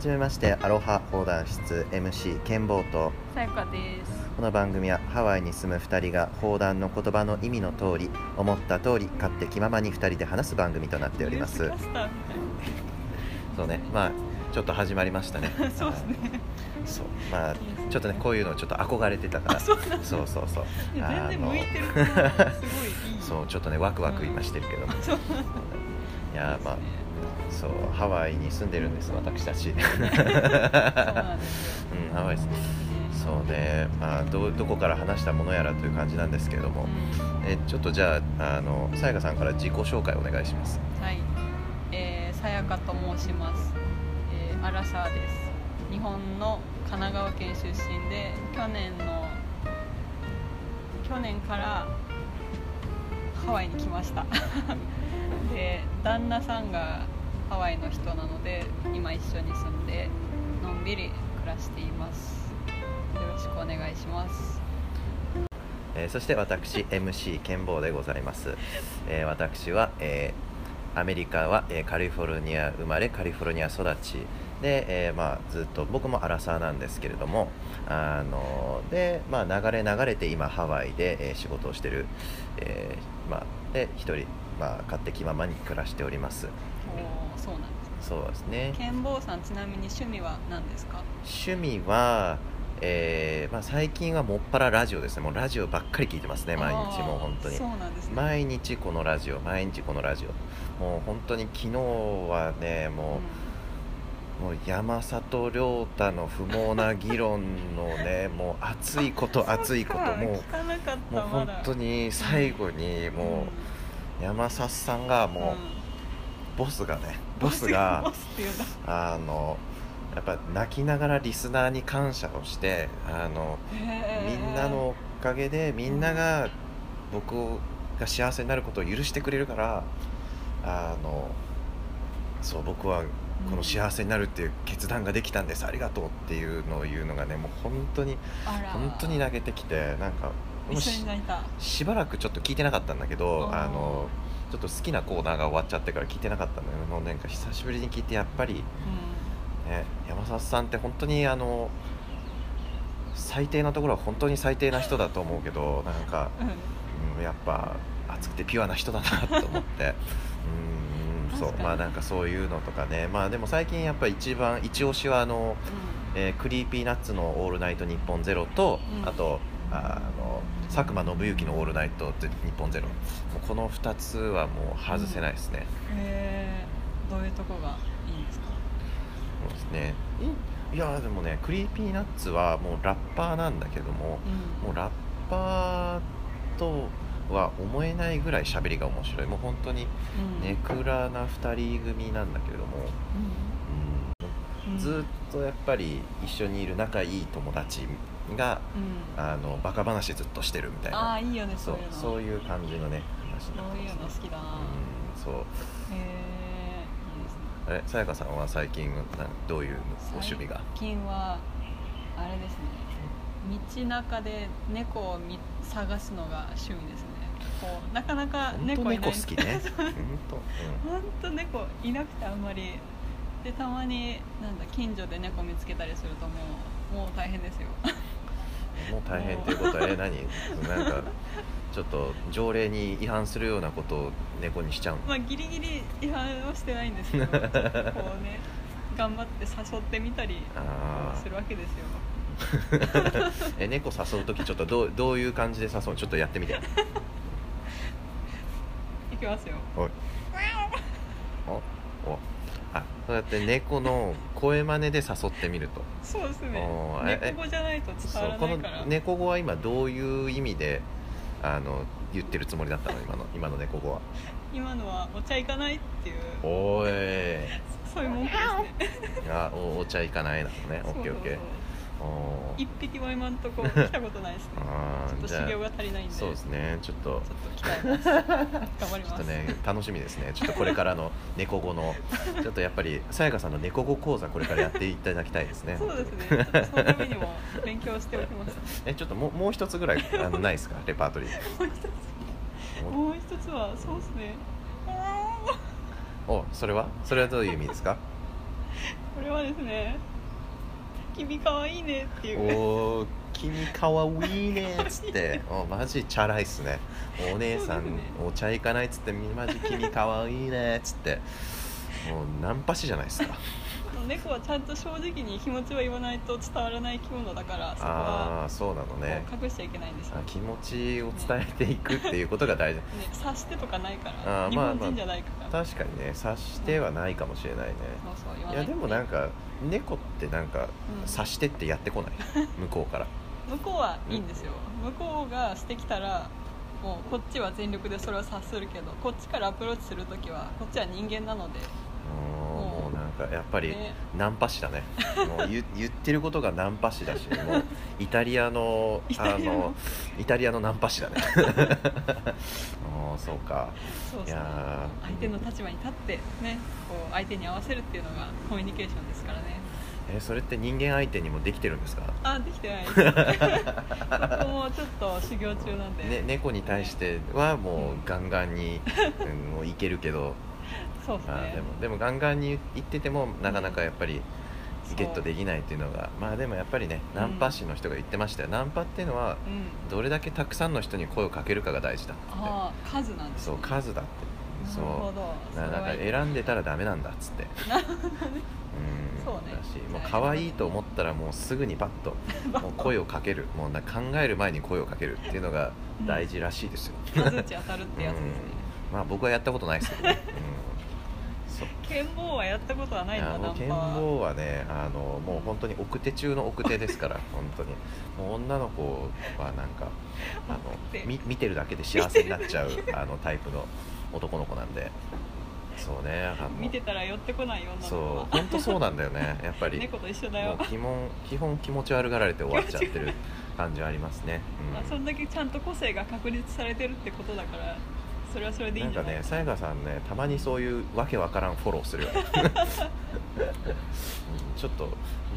じめましてアロハ講談室 MC ケンボーと。さやかです。この番組はハワイに住む2人が砲弾の言葉の意味の通り思った通り勝手気ままに2人で話す番組となっております。そうね。まあちょっと始まりましたね。そうですね。そう。まあちょっとねこういうのちょっと憧れてたから。そうそうそうそう。全然向いてる。すごい。そうちょっとねワクワク今してるけど。ういやまあそうハワイに住んでるんです私たちそうなんですよ。うんハワイですそうねまあどどこから話したものやらという感じなんですけれどもえちょっとじゃああのさやかさんから自己紹介お願いしますうんはい。えー、さやかと申します。えー、アラサーです。日本の神奈川県出身で去年の去年からハワイに来ました。で旦那さんがハワイの人なので今一緒に住んでのんびり暮らしています。よろしくお願いします。えーそして私 MC ケンボーでございます、えー私は、えーアメリカは、えーカリフォルニア生まれカリフォルニア育ちで、えーまあ、ずっと僕もアラサーなんですけれどもあので、まあ、流れ流れて今ハワイで、えー仕事をしてる、えーまあ、で一人、まあ、勝手気ままに暮らしておりますそうなんです。そうですねケンボーさんちなみに趣味は何ですか？趣味は、えーまあ、最近はもっぱらラジオですねもうラジオばっかり聞いてますね毎日もう本当にそうなんですね。毎日このラジオ毎日このラジオもう本当に昨日はねもう,、もう山里亮太の不毛な議論のね もう熱いこと熱いこともうもう。本当に最後にもう山里さんがもう、ボスがねボスが。あのやっぱ泣きながらリスナーに感謝をしてあのみんなのおかげでみんなが僕が幸せになることを許してくれるからあのそう僕はこの幸せになるっていう決断ができたんです。ありがとうっていうのを言うのがねもう本当に本当に泣けてきてなんかもうしばらくちょっと聞いてなかったんだけどあのちょっと好きなコーナーが終わっちゃってから聞いてなかったんだけどもうなんか久しぶりに聞いてやっぱり、ね、山里さんって本当にあの最低なところは本当に最低な人だと思うけどなんか、うん。うん。うん、やっぱ熱くてピュアな人だなと思って。うんそう。まあなんかそういうのとかね。まあでも最近やっぱり一番一押しはあの、えー Creepy Nutsの「オールナイトニッポンゼロと、うん。あとあの佐久間宣行の「オールナイトニッポンゼロ。もうこの2つはもう外せないですね、へーどういうとこがいいんですか？そうですね。いいやでもね Creepy Nutsはもうラッパーなんだけども、うん。もうラッパーとは思えないぐらい喋りが面白い。もう本当にうん。ネクラな2人組なんだけれども、うん。うん。ずっとやっぱり一緒にいる仲いい友達がうん。あのバカ話ずっとしてるみたいな。ああいいよねそそうういうの。そういう感じのね話になそういうの好きだな。うんそう。へえね。あれさやかさんは最近なんどういうご趣味が？最近はあれですね。道中で猫を見探すのが趣味ですね。こうなかなか本当猫いない。猫好きね。本本当猫いなくてあんまり。でたまになんだ近所で猫見つけたりするともうもう大変ですよ。当、うん、もう大変っていうことはえ何？なんかちょっと条例に違反するようなことを猫にしちゃうの？まあギリギリ違反はしてないんですけど こうね頑張って誘ってみたりあするわけですよ。ー え猫誘う時ちょっとどうどういう感じで誘うの？ちょっとやってみて。いきますよ。おい。おそうやって猫の声真似で誘ってみると。そうですね。猫語じゃないと伝わらないから。猫語は今どういう意味であの言ってるつもりだったの？今の今の猫語は。今のはお茶行かないっていう。おい。そういう文句ですね。あおお茶行かないなのね。オッケーオッケー一匹も今んとこ来たことないですね。ちょっと修行が足りないんで。そうですね。ちょっと。ちょっと頑張りちょます っとね。楽しみですね。ちょっとこれからの 猫語の。ちょっとやっぱりさやかさんの猫語講座これからやっていただきたいですね。そうですね。そのためにも勉強しておきます。えちょっともうもう一つぐらいあのないですか？レパートリー。もう一つ。もう一つはそうですね。おそれは？それはどういう意味ですか？これはですね「君かわいいね」っていうおー君かわいいねっつって。おマジチャラいっすね。お姉さん、お茶行かないっつってマジ君かわいいねっつって。もうナンパ師じゃないですか猫はちゃんと正直に気持ちを言わないと伝わらない生き物だからそこあはあそうなのね。隠しちゃいけないんですよ、あ気持ちを伝えていくっていうことが大事。ね、察してとかないかあら日ーまあ本人じゃないから、確かにね察してはないかもしれないね。そうそう言わいやでもなんか猫ってなんかうん。察してってやってこない？向こうから。向こうはいいんですよ。向こうがしてきたらもうこっちは全力でそれを察するけどこっちからアプローチするときはこっちは人間なので。もうん。かやっぱりね。ナンパ師だね。もう言言ってることがナンパ師だしもう イタリアのイタリアの。あのイタリアのナンパ師だね。ああそうか。そうそう。いやー。相手の立場に立ってねこう相手に合わせるっていうのがコミュニケーションですからね。えそれって人間相手にもできてるんですか、あできてないです。そこもちょっと修行中なんで、ね、猫に対してはもうガンガンに、うん、もういけるけどそうですね。あーでもでもガンガンに言っててもなかなかやっぱりゲットできないっていうのがまあでもやっぱりねナンパ師の人が言ってましたよ、ナンパっていうのはうん。どれだけたくさんの人に声をかけるかが大事だって。ああ数なんですそうね数だって。そなるほど。うななんか選んでたらダメなんだっつって。なるほどね。うん。そうね。だしもう可愛いと思ったらもうすぐにパッと もう声をかける。もうな考える前に声をかけるっていうのが大事らしいですよ、数打ち当たるってやつですね。うん。まあ僕はやったことないですけどね、うん、そう。剣棒はやったことはないんだあの剣棒はねあのもう本当に奥手中の奥手ですから 本当に。もう女の子はなんかあのみ見てるだけで幸せになっちゃうあのタイプの男の子なんで。そうねあの。見てたら寄ってこない女の子そうは本当そうなんだよね。やっぱり。猫と一緒だよ。もう基本基本気持ち悪がられて終わっちゃってる感じはありますね、うん。まあ、そんだけちゃんと個性が確立されてるってことだからそれはそれでいいなんんかじゃないねさやかさんねたまにそういうわけわからんフォローするよね、うんちょっと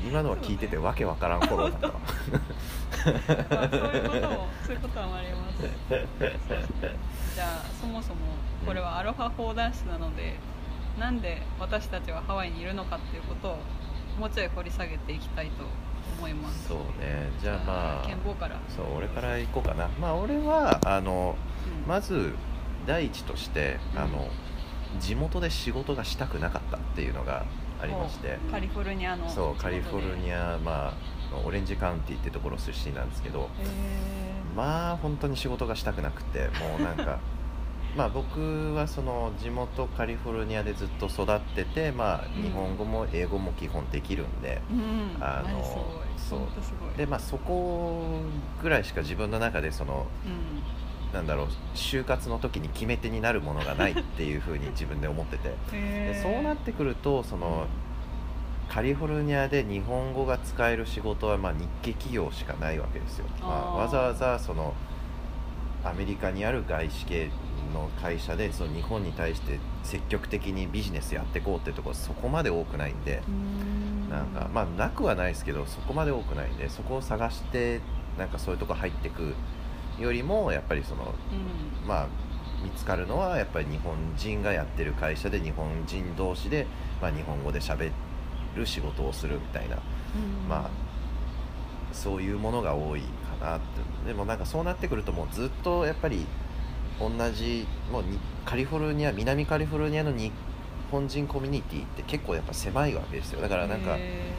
今のは聞いててわけわからんフォローだったわ。まあ、そういうことも。そういうことはあります。じゃあそもそもこれはアロハ講談師なのでなんで私たちはハワイにいるのかっていうことをもうちょい掘り下げていきたいと思います。そうね。じゃあまあ剣棒から、そう俺から行こうかな。まあ俺はあのうん。まず第一としてうん。あの地元で仕事がしたくなかったっていうのがありまして。カリフォルニアのそうカリフォルニアアまあオレンジカウンティってところ出身なんですけど。まあ本当に仕事がしたくなくてもうなんか まあ僕はその地元カリフォルニアでずっと育っててまあうん。日本語も英語も基本できるんで、うん。あのそう。でまあそこぐらいしか自分の中でそのうんなんだろう就活の時に決め手になるものがないっていうふうに自分で思ってて。でそうなってくるとそのカリフォルニアで日本語が使える仕事はまあ日系企業しかないわけですよ、まあ、わざわざそのアメリカにある外資系の会社でその日本に対して積極的にビジネスやっていこうっていうところはそこまで多くないんで。うん。なんかまあなくはないですけどそこまで多くないんでそこを探してなんかそういうとこ入ってくよりもやっぱりそのうん。まあ見つかるのはやっぱり日本人がやってる会社で日本人同士で、まあ、日本語で喋る仕事をするみたいな、うん。まあそういうものが多いかなって。でもなんかそうなってくるともうずっとやっぱり同じもうにカリフォルニア南カリフォルニアの日本人コミュニティって結構やっぱ狭いわけですよ。だからなんかへ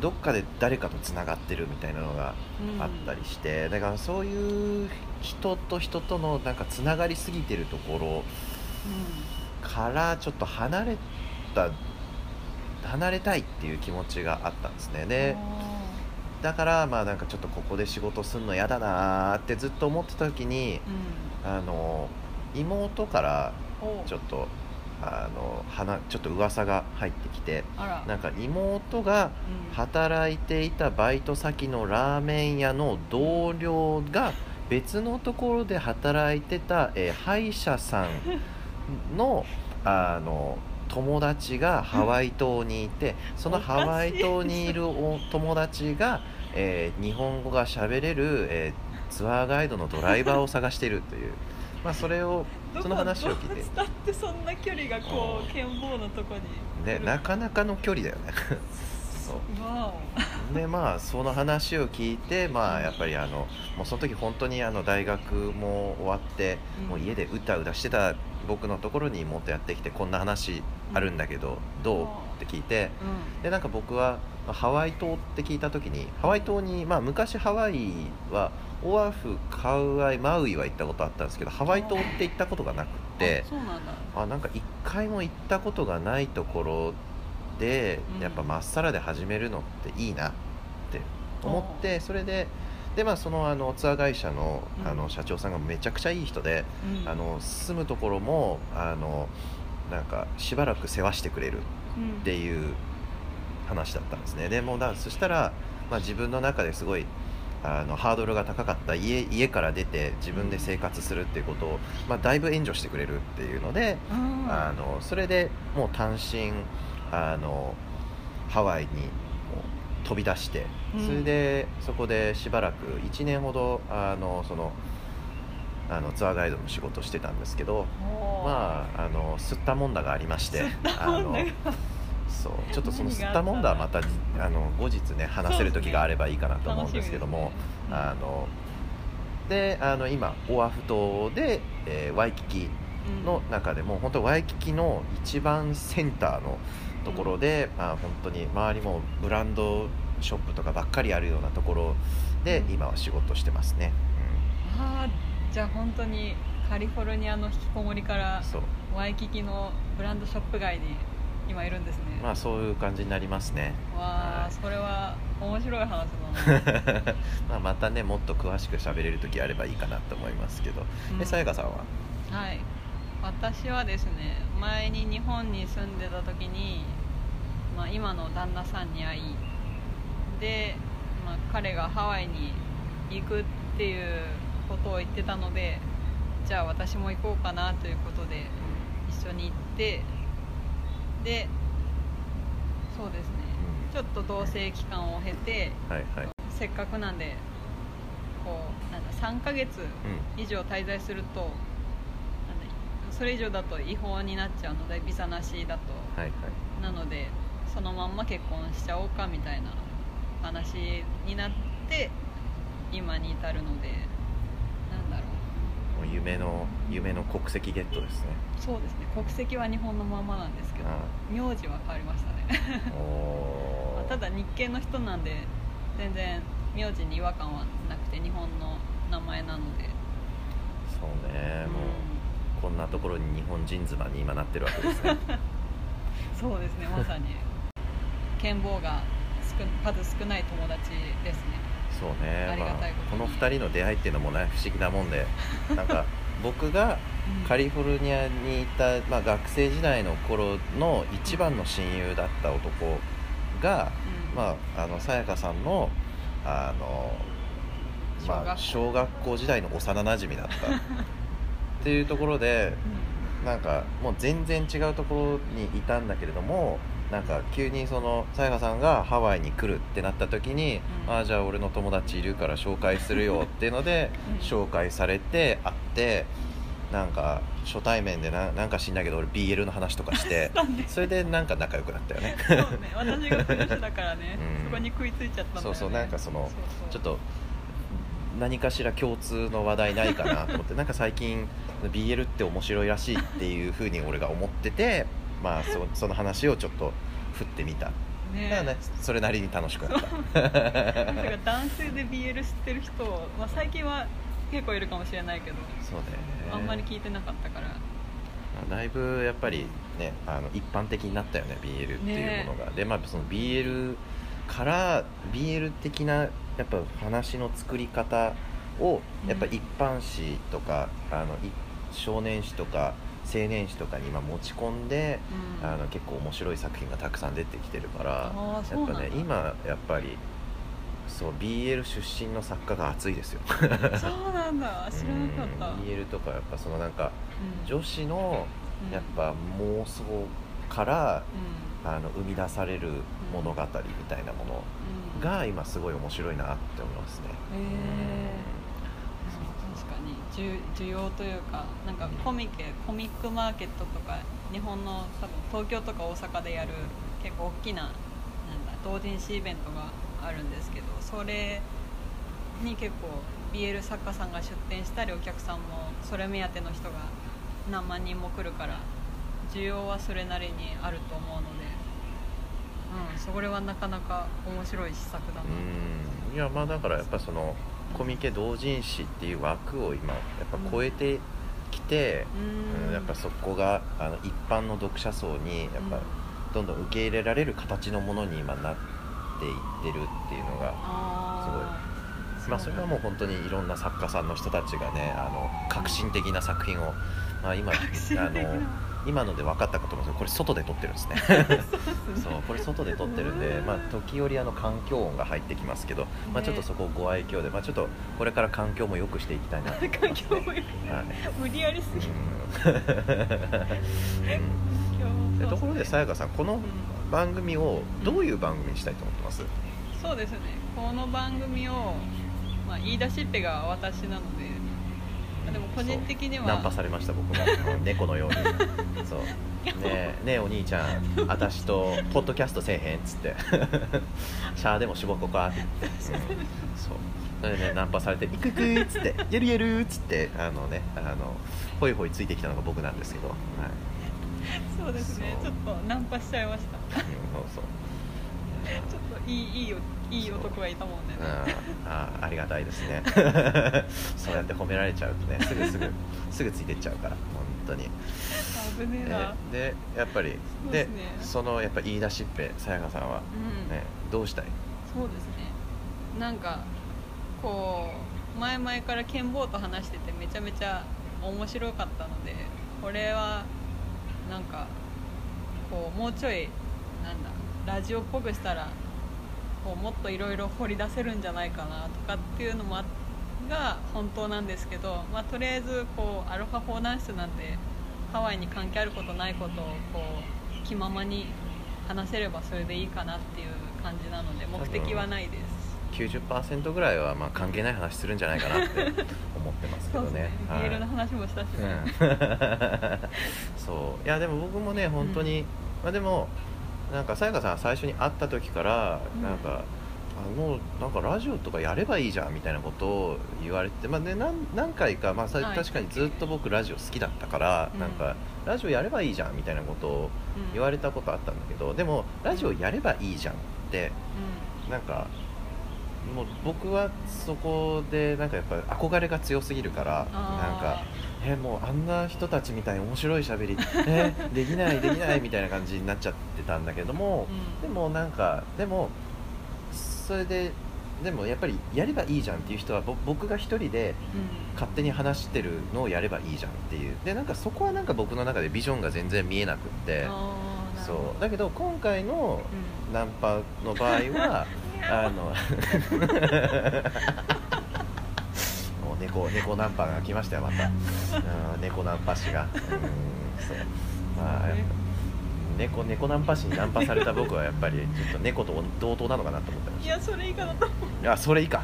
どっかで誰かとつながってるみたいなのがあったりして、だからそういう人と人とのなんかつながりすぎてるところからちょっと離れた離れたいっていう気持ちがあったんですね。うんでだからまあなんかちょっとここで仕事するの嫌だなー。ってずっと思ってた時にうんあの妹からおちょっとあの話ちょっと噂が入ってきてなんか妹がうん。働いていたバイト先のラーメン屋の同僚が別のところで働いてた、えー歯医者さんのあの友達がハワイ島にいてそのハワイ島にいるお友達が、えー日本語が喋れる、えーツアーガイドのドライバーを探しているという。まあそれをその話を聞いて。どう伝ってそんな距離がこう剣棒のとこにねなかなかの距離だよね。そう。わでまあその話を聞いてまあやっぱりあのもうその時本当にあの大学も終わって、うん。もう家でうたうたしてた僕のところにもっとやってきてこんな話あるんだけど、どう？って聞いておうん。でなんか僕はまあハワイ島って聞いた時にハワイ島にまあ昔ハワイはオアフカウアイマウイは行ったことあったんですけどハワイ島って行ったことがなくってあなんか一回も行ったことがないところで、うん。やっぱまっさらで始めるのっていいなって思ってそれでで、まあ、そのあのツアー会社のあうん。の社長さんがめちゃくちゃいい人で、うん。あの住むところもあのなんかしばらく世話してくれるうんっていう話だったんですね。でもうだそしたら、まあ、自分の中ですごいあのハードルが高かった家家から出て自分で生活するっていうことを、まあ、だいぶ援助してくれるっていうので、うん。あのそれでもう単身あのハワイに飛び出して、うん。それでそこでしばらく1年ほどあのそのあのツアーガイドの仕事をしてたんですけどまああの吸ったもんだがありましてあのそうちょっとその吸ったもんだはまたあの後日ね話せる時があればいいかなと思うんですけども、ね。あのであの今オアフ島で、えーワイキキうん。の中でも本当ワイキキの一番センターのところで、まあ本当に周りもブランドショップとかばっかりあるようなところでうん。今は仕事してますね、あーじゃあ本当にカリフォルニアの引きこもりからワイキキのブランドショップ街に今いるんですね、まあそういう感じになりますね。わはい。あそれは面白い話だな。まあまたねもっと詳しく喋れる時あればいいかなと思いますけど、うん。えさやかさんは？はい。私はですね前に日本に住んでた時に、まあ、今の旦那さんに会いで、まあ、彼がハワイに行くっていうことを言ってたのでじゃあ私も行こうかなということで一緒に行ってでそうですね。ちょっと同棲期間を経てはいはい。せっかくなんでこうなんだ3ヶ月うん。以上滞在するとなんだそれ以上だと違法になっちゃうのでビザなしだと。はいはい。なのでそのまんま結婚しちゃおうかみたいな話になって今に至るのでもう夢の夢の国籍ゲットですね。そうですね。国籍は日本のままなんですけどあ名字は変わりましたね。ただ日系の人なんで全然名字に違和感はなくて日本の名前なので、そうね。うん。もうこんなところに日本人妻に今なってるわけですね。そうですねまさに。剣棒が少数少ない友達ですねそうね。まあこの2人の出会いっていうのもね不思議なもんで。なんか僕がカリフォルニアにいた、まあ、学生時代の頃の一番の親友だった男が、うん。まあ、あのさやかさんのあの、まあ、小小学校時代の幼なじみだった。っていうところで なんかもう全然違うところにいたんだけれどもなんか急にそのさやかさんがハワイに来るってなった時に、うん。ああじゃあ俺の友達いるから紹介するよっていうので、うん。紹介されて会ってなんか初対面でななんか知んないけど俺 BL の話とかして それでなんか仲良くなったよね。そうね。私が苦手だからね、うん。そこに食いついちゃったんだよね。そうそうなんかそのちょっと何かしら共通の話題ないかなと思ってなんか最近 BL って面白いらしいっていうふうに俺が思っててまあそその話をちょっと振ってみた。だねからねそれなりに楽しくなった。だから男性で BL 知ってる人、まあ、最近は結構いるかもしれないけどそうだよね。あんまり聞いてなかったから。だいぶやっぱりねあの一般的になったよね BL っていうものが、でまあその BL から BL 的なやっぱ話の作り方をやっぱ一般誌とか、あのい少年誌とか青年誌とかに今持ち込んで、うん。あの結構面白い作品がたくさん出てきてるからやっぱね今やっぱりそう BL 出身の作家が熱いですよ。そうなんだ。知らなかった、うん BL とかやっぱそのなんかうん。女子のうん。やっぱ妄想からうん。あの生み出される物語みたいなものが今すごい面白いなって思いますね。へえ確かに需要というかなんかコミケコミックマーケットとか日本の多分東京とか大阪でやる結構大きななんだ同人誌イベントがあるんですけどそれに結構 BL 作家さんが出店したりお客さんもそれ目当ての人が何万人も来るから需要はそれなりにあると思うので、うん、それはなかなか面白い施策だな。といまあだからやっぱそのコミケ同人誌っていう枠を今やっぱ超えてきて、うん。うんやっぱそこがあの一般の読者層にやっぱどんどん受け入れられる形のものに今なっていってるっていうのがあー。まあそれはもう本当にいろんな作家さんの人たちがねあの革新的な作品を、まあ、今あの今ので分かったかと思うんですけどこれ外で撮ってるんですね。そうこれ外で撮ってるんで、まあ、時折あの環境音が入ってきますけど、まあ、ちょっとそこご愛嬌で、まあ、ちょっとこれから環境も良くしていきたいなと思います、ね、環境も良くはい。無理やりすぎ。うん。でところでさやかさんこのうん。番組をどういう番組にしたいと思ってます、そうですね。この番組を、まあ、言い出しっぺが私なのでまあでも個人的には。ナンパされました僕も。うん猫のように。そう。ねえねえお兄ちゃん私とポッドキャストせえへんっつって。シャーでもしぼこかって言って、う。んそう。それでねナンパされて「行く行く」っつって「やるやる」っつってあのねあのホイホイついてきたのが僕なんですけど、はい。そうですね。ちょっとナンパしちゃいました。うん、そうそう。ちょっといいいいよいい男がいたもんね。うん。ああありがたいですね。そうやって褒められちゃうとねすぐすぐすぐついてっちゃうから本当に。危ねえな、ででやっぱりでそうですね。そのやっぱ言い出しっぺさやかさんは、うん。ね、どうしたい？そうですね。なんかこう前々からケンボーと話しててめちゃめちゃ面白かったのでこれはなんかこうもうちょいなんだラジオっぽくしたらこうもっといろいろ掘り出せるんじゃないかなとかっていうのもあが本当なんですけど、まあ、とりあえずこうアロハフォーナンスなんでハワイに関係あることないことをこう気ままに話せればそれでいいかなっていう感じなので目的はないです。90%ぐらいはまあ関係ない話するんじゃないかなって思ってますけどね。そうですね。はい。の話もしたしね、うん。そう。いやでも僕もね本当に、まあ、でもなんかさやかさん最初に会った時からうん。なんか、あもうなんかラジオとかやればいいじゃんみたいなことを言われて、まあね、何何回か、まあ、確かにずっと僕ラジオ好きだったから、うん。なんかラジオやればいいじゃんみたいなことをうん言われたことあったんだけどでもラジオやればいいじゃんってなんかもう僕はそこでなんかやっぱ憧れが強すぎるからなんかえもうあんな人たちみたいに面白いしゃべりえ できないできないみたいな感じになっちゃってたんだけども、うん。でもなんかでもそれででもやっぱりやればいいじゃんっていう人はぼ僕が一人でうん。勝手に話してるのをやればいいじゃんっていう。でなんかそこはなんか僕の中でビジョンが全然見えなくって。そど。う。だけど今回のうん。ナンパの場合は あの もう猫猫ナンパが来ましたよまた、うん、猫ナンパ師が。うんそう。まあ猫猫ナンパ師にナンパされた僕はやっぱりちょっと猫と同等なのかなと思ってましいやそれ以下だと思う。たいやそれいいか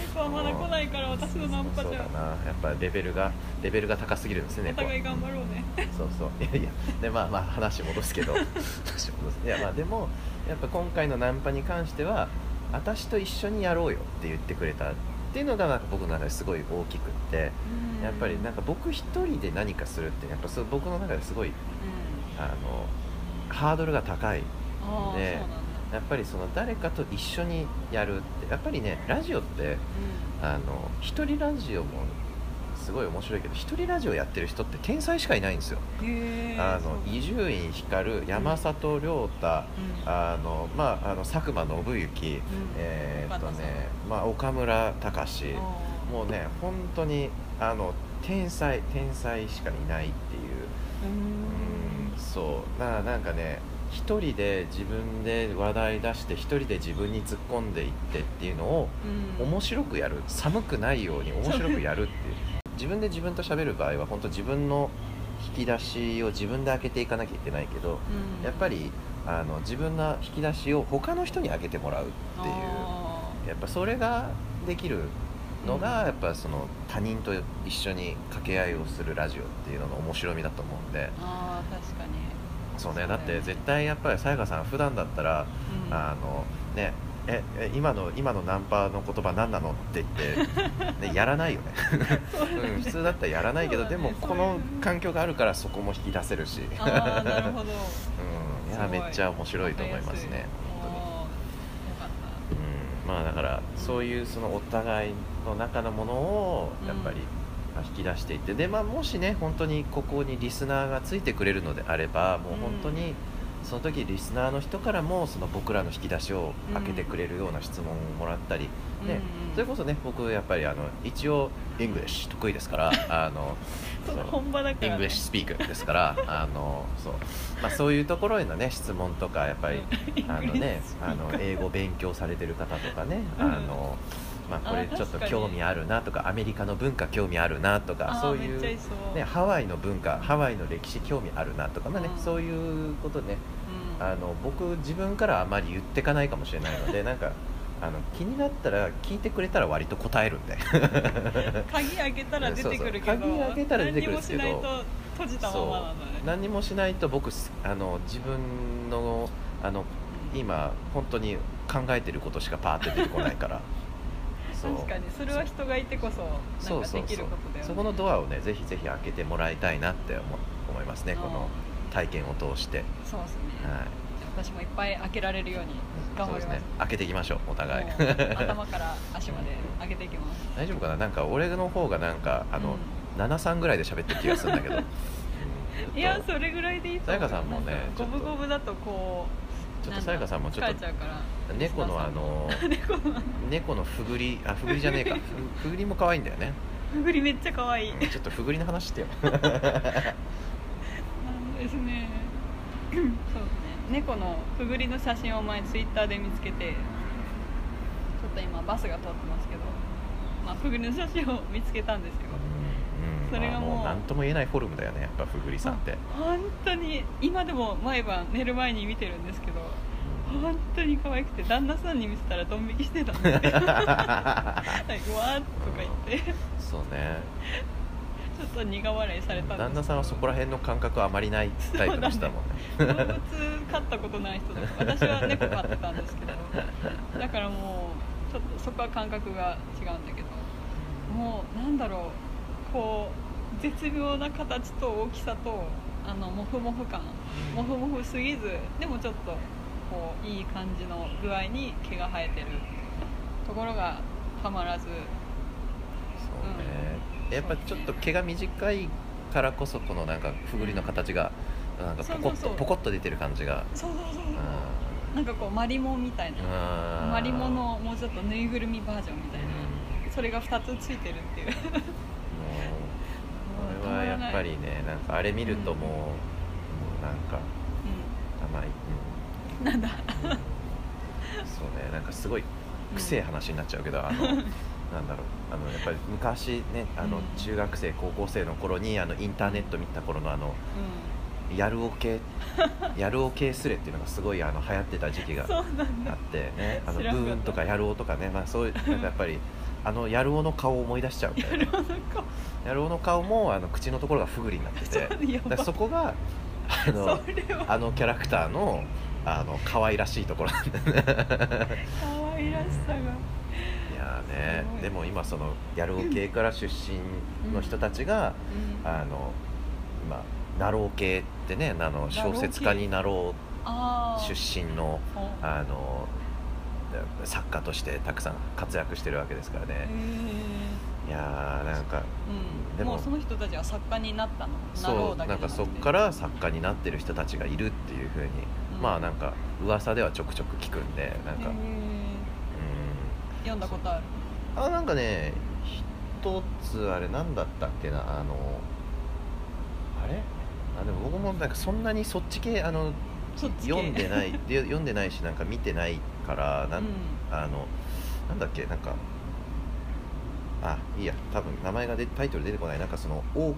猫はまだ来ないから私のナンパじゃそうだな。やっぱレベルがレベルが高すぎるんですねお互い頑張ろうね。そうそう。いやいや。でまあまあ話戻すけど。話戻す。いやまあでもやっぱ今回のナンパに関しては私と一緒にやろうよって言ってくれたっていうのがなんか僕の中ですごい大きくってやっぱりなんか僕一人で何かするってやっぱそう僕の中ですごいうん。あのハードルが高いああそうでやっぱりその誰かと一緒にやるってやっぱりねラジオってあの一人ラジオもすごい面白いけど一人ラジオやってる人って天才しかいないんですよ。伊集院光山里亮太、うん。あのまああの佐久間信行、えーっとね、まあ、岡村隆史。もうね本当にあの天才天才しかいないっていう。うん。うんそう。だからなんかね一人で自分で話題出して一人で自分に突っ込んでいってっていうのをうん。面白くやる。寒くないように面白くやるっていう自分で自分と喋る場合は本当自分の引き出しを自分で開けていかなきゃいけないけどうん。やっぱりあの自分の引き出しを他の人に開けてもらうっていうあやっぱそれができるのがやっぱその他人と一緒に掛け合いをするラジオっていうのの面白みだと思うんで。ああ確かに。そうね。だって絶対やっぱりさやかさん普段だったら、うん。あのねええ今の今のナンパの言葉何なのって言って、ね、やらないよね。うん、普通だったらやらないけど、ね。でもこの環境があるからそこも引き出せるし、うん、いああなるほど。やめっちゃ面白いと思いますねうん、まあだからそういうそのお互いの中のものをやっぱり引き出していってで、まあ、もしね本当にここにリスナーがついてくれるのであればもう本当にその時リスナーの人からもその僕らの引き出しを開けてくれるような質問をもらったり、ねたうんそれこそね僕やっぱりあの一応 English 得意ですからあの 本場だから、ね、 English speak ですから あのそう,、まあ、そういうところへのね質問とかやっぱりあのねあの英語勉強されてる方とかね、うん。あのまあ、これあちょっと興味あるなとかアメリカの文化興味あるなとかそういうね、ハワイの文化ハワイの歴史興味あるなとか、まあねうん。そういうことねうんあの僕自分からあまり言ってかないかもしれないので なんかあの気になったら聞いてくれたら割と答えるんで。鍵開けたら出てくるけど鍵開けたら出てくるんですけど何にもしないと閉じたままなんだね何にもしないと僕すあの自分のあの今本当に考えてることしかパーって出てこないから。確かに。それは人がいてこそなんかできることだよね。そこのドアをねぜひぜひ開けてもらいたいなって思思いますねうんこの体験を通して、そうですね、はい、私もいっぱい開けられるように頑張ります。そうですね。開けていきましょうお互い。頭から足まで開けていきます。大丈夫かな？なんか俺の方がなんかあの、73ぐらいで喋ってる気がするんだけど、うん。いやそれぐらいでいいと思う。さやかさんもねなんか五ちょっと。分五分だとこうちょっとさやかさんもちょっと猫のあ の。猫のふぐりあふぐりじゃねえか。ふふぐりも可愛いんだよね。ふぐりめっちゃ可愛い。うんちょっとふぐりの話してよですね。そうですね。猫のふぐりの写真を前ツイッターで見つけてちょっと今バスが通ってますけど、まあ、ふぐりの写真を見つけたんですようんそれがもう何とも言えないフォルムだよね。やっぱふぐりさんって。本当に今でも毎晩寝る前に見てるんですけど本当に可愛くて旦那さんに見せたらドン引きしてたんで。わーとか言って。そうねちょっと苦笑いされた。旦那さんはそこら辺の感覚はあまりないタイプの人だもんね。動物飼ったことない人だから私は猫飼ってたんですけど。だからもうちょっとそこは感覚が違うんだけど。もうなんだろう。こう絶妙な形と大きさとあのモフモフ感。モフモフすぎずでもちょっとこういい感じの具合に毛が生えてるところがたまらず。そうねやっぱちょっと毛が短いからこそこのなんかふぐりの形がなんかポコッそうそう。そうとポコッと出てる感じが。そうそうそうう。なんかこうマリモみたいな。ん。マリモのもうちょっとぬいぐるみバージョンみたいな。それが2つついてるっていう。もう これはやっぱりねなんかあれ見るともう,、もうなんか甘い、うん。なんだ。うん、そうねなんかすごいくせえ話になっちゃうけど、あの なんだろう。あのやっぱり昔ねあのうん。中学生高校生の頃にあのインターネット見た頃のあのやるお系 やるお系スレっていうのがすごいあの流行ってた時期があってね。あのブーンとかやるおとかね、まあ、そういうなんかやっぱりあのやるおの顔を思い出しちゃうみたいななんかやるおの顔もあの口のところがふぐりになってて。だそこがあのあのキャラクターのあの可愛らしいところなんだよね。可愛らしさが。いやーね。でも今そのやるお系から出身の人たちが、うん。あの今ナロー系ってねあの小説家になろう出身のあの作家としてたくさん活躍してるわけですからへねいやーなんかーうん。でも。その人たちは作家になったの？そうなんかそっじゃくて。から作家になってる人たちがいるっていうふうに、うん。まあなんか噂ではちょくちょく聞くんでなんか、読んだことある。うん、あなんかね一つあれなんだったっけなあのあれ？あでも僕もなんかそんなにそっち系あの読んでない で読んでないしなんか見てないからなん、うん。あのなんだっけなんかあいいや多分名前がでタイトル出てこないなんかその王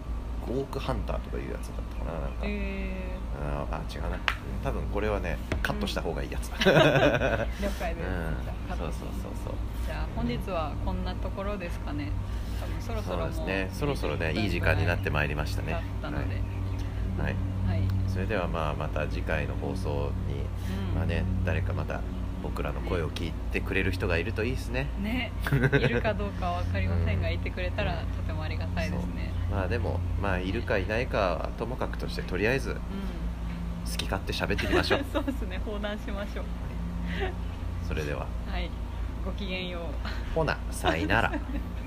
ゴークハンターとかいうやつだったかななんか、えあーあ違うな多分これはねカットした方がいいやつ、うん、了解です、じゃあカッそうそうそうそうじゃあ本日はこんなところですかね多分そろそろそうですねそろそろねいい時間になってまいりましたねだったのではい、はい、はい、それではまあまた次回の放送に、うんまあね誰かまた僕らの声を聞いてくれる人がいるといいですねねいるかどうかは分かりませんが、いてくれたらとてもありがたいですねまあでもまあいるかいないかはともかくとしてとりあえずう好き勝手喋ってみましょう。ん そうですね放談しましょう。それでは。はい。ごきげんよう。ほなさいなら